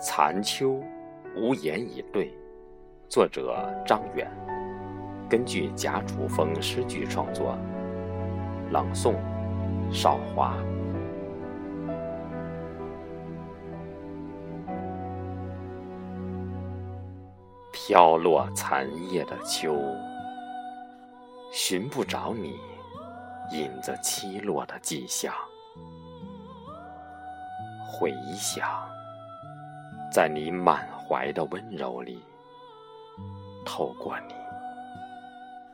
残秋，无言以对。作者张远，根据贾楚风诗句创作。朗诵：少华。飘落残叶的秋，寻不着你影子栖落的迹象。回想，在你满怀的温柔里，透过你，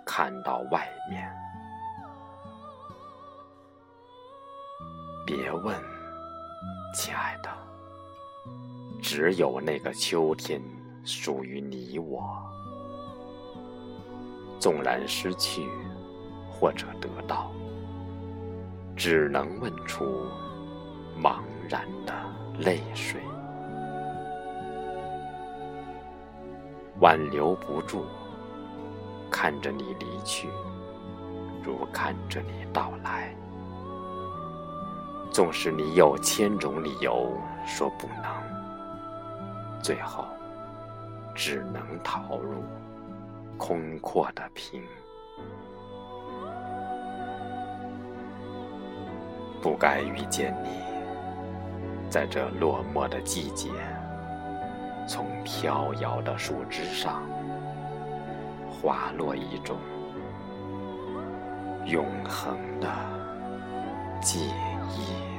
看到外面。别问，亲爱的，只有那个秋天属于你我。纵然失去，或者得到，只能问出。茫然的泪水，挽留不住，看着你离去，如看着你到来。纵使你有千种理由说不能，最后只能逃入空阔的屏。不该遇见你。在这落寞的季节，从飘摇的树枝上滑落一种永恒的记忆。